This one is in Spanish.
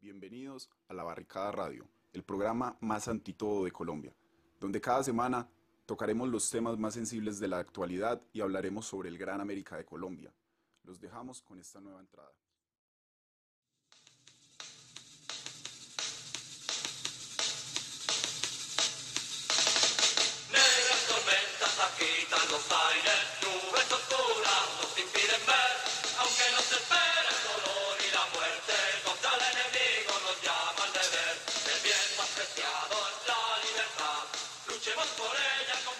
Bienvenidos a La Barricada Radio, el programa más antitodo de Colombia, donde cada semana tocaremos los temas más sensibles de la actualidad y hablaremos sobre el Gran América de Colombia. Los dejamos con esta nueva entrada. Negras tormentas agitan los aires, nubes oscuras nos impiden ver, aunque nos espera el dolor y la muerte. 咱们说嘞，伢。